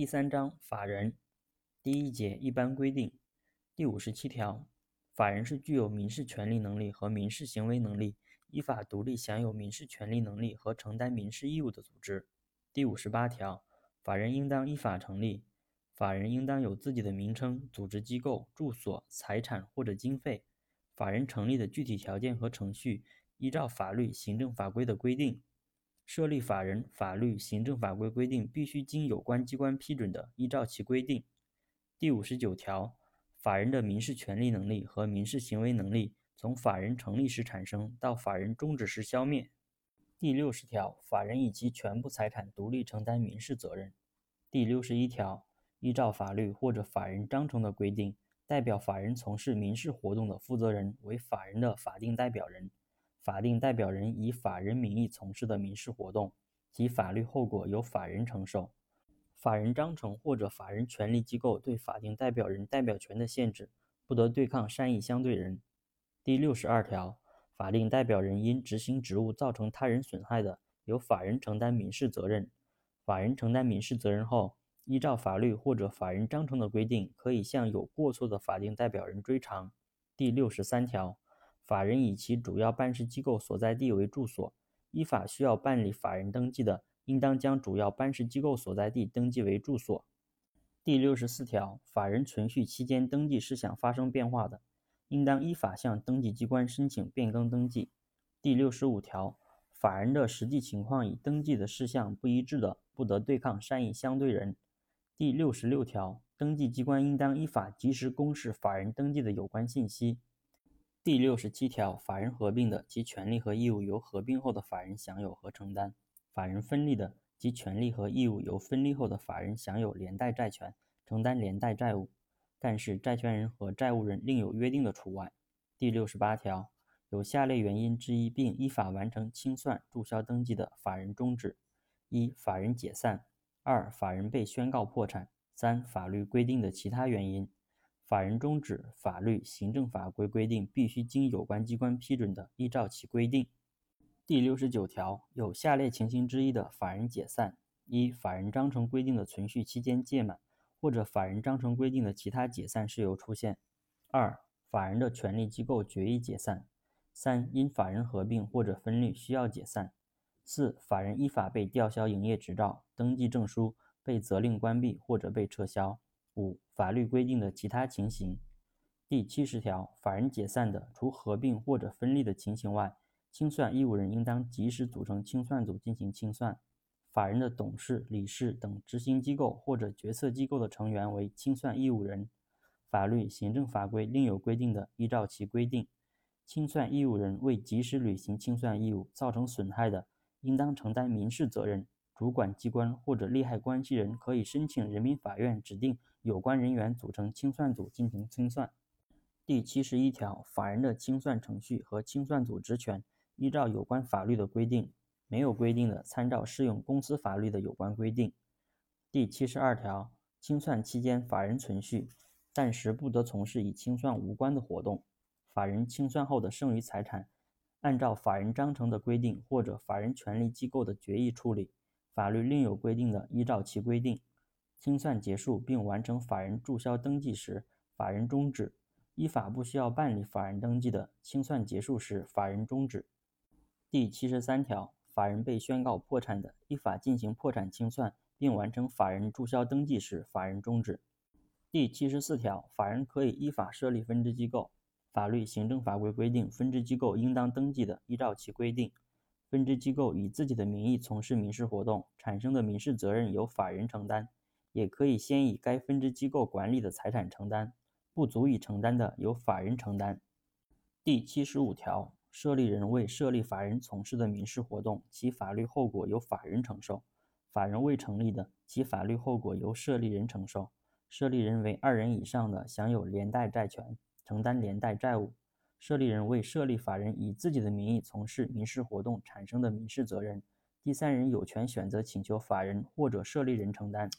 第三章法人第一节一般规定第五十七条，法人是具有民事权利能力和民事行为能力，依法独立享有民事权利能力和承担民事义务的组织。第五十八条，法人应当依法成立，法人应当有自己的名称、组织机构、住所、财产或者经费。法人成立的具体条件和程序，依照法律、行政法规的规定。设立法人，法律、行政法规规定必须经有关机关批准的，依照其规定。第五十九条，法人的民事权利能力和民事行为能力，从法人成立时产生到法人终止时消灭。第六十条，法人以其全部财产独立承担民事责任。第六十一条，依照法律或者法人章程的规定，代表法人从事民事活动的负责人为法人的法定代表人。法定代表人以法人名义从事的民事活动，其法律后果由法人承受。法人章程或者法人权利机构对法定代表人代表权的限制，不得对抗善意相对人。第六十二条，法定代表人因执行职务造成他人损害的，由法人承担民事责任。法人承担民事责任后，依照法律或者法人章程的规定，可以向有过错的法定代表人追偿。第六十三条。法人以其主要办事机构所在地为住所，依法需要办理法人登记的，应当将主要办事机构所在地登记为住所。第六十四条，法人存续期间登记事项发生变化的，应当依法向登记机关申请变更登记。第六十五条，法人的实际情况与登记的事项不一致的，不得对抗善意相对人。第六十六条，登记机关应当依法及时公示法人登记的有关信息。第六十七条，法人合并的，其权利和义务由合并后的法人享有和承担；法人分立的，其权利和义务由分立后的法人享有连带债权，承担连带债务。但是，债权人和债务人另有约定的除外。第六十八条，有下列原因之一并依法完成清算、注销登记的，法人终止：一、法人解散；二、法人被宣告破产；三、法律规定的其他原因。法人终止，法律、行政法规规定必须经有关机关批准的，依照其规定。第六十九条，有下列情形之一的，法人解散：一、法人章程规定的存续期间届满，或者法人章程规定的其他解散事由出现；二、法人的权利机构决议解散；三、因法人合并或者分立需要解散；四、法人依法被吊销营业执照、登记证书，被责令关闭或者被撤销。五、法律规定的其他情形。第七十条，法人解散的，除合并或者分立的情形外，清算义务人应当及时组成清算组进行清算。法人的董事、理事等执行机构或者决策机构的成员为清算义务人。法律、行政法规另有规定的，依照其规定。清算义务人未及时履行清算义务造成损害的，应当承担民事责任。主管机关或者利害关系人可以申请人民法院指定有关人员组成清算组进行清算。第七十一条，法人的清算程序和清算组职权，依照有关法律的规定；没有规定的，参照适用公司法律的有关规定。第七十二条，清算期间，法人存续，暂时不得从事与清算无关的活动。法人清算后的剩余财产，按照法人章程的规定或者法人权利机构的决议处理。法律另有规定的，依照其规定。清算结束并完成法人注销登记时，法人终止；依法不需要办理法人登记的，清算结束时，法人终止。第七十三条，法人被宣告破产的，依法进行破产清算并完成法人注销登记时，法人终止。第七十四条，法人可以依法设立分支机构。法律、行政法规规定，分支机构应当登记的，依照其规定。分支机构以自己的名义从事民事活动，产生的民事责任由法人承担，也可以先以该分支机构管理的财产承担，不足以承担的由法人承担。第七十五条，设立人为设立法人从事的民事活动，其法律后果由法人承受；法人未成立的，其法律后果由设立人承受。设立人为二人以上的，享有连带债权，承担连带债务。设立人为设立法人以自己的名义从事民事活动产生的民事责任，第三人有权选择请求法人或者设立人承担。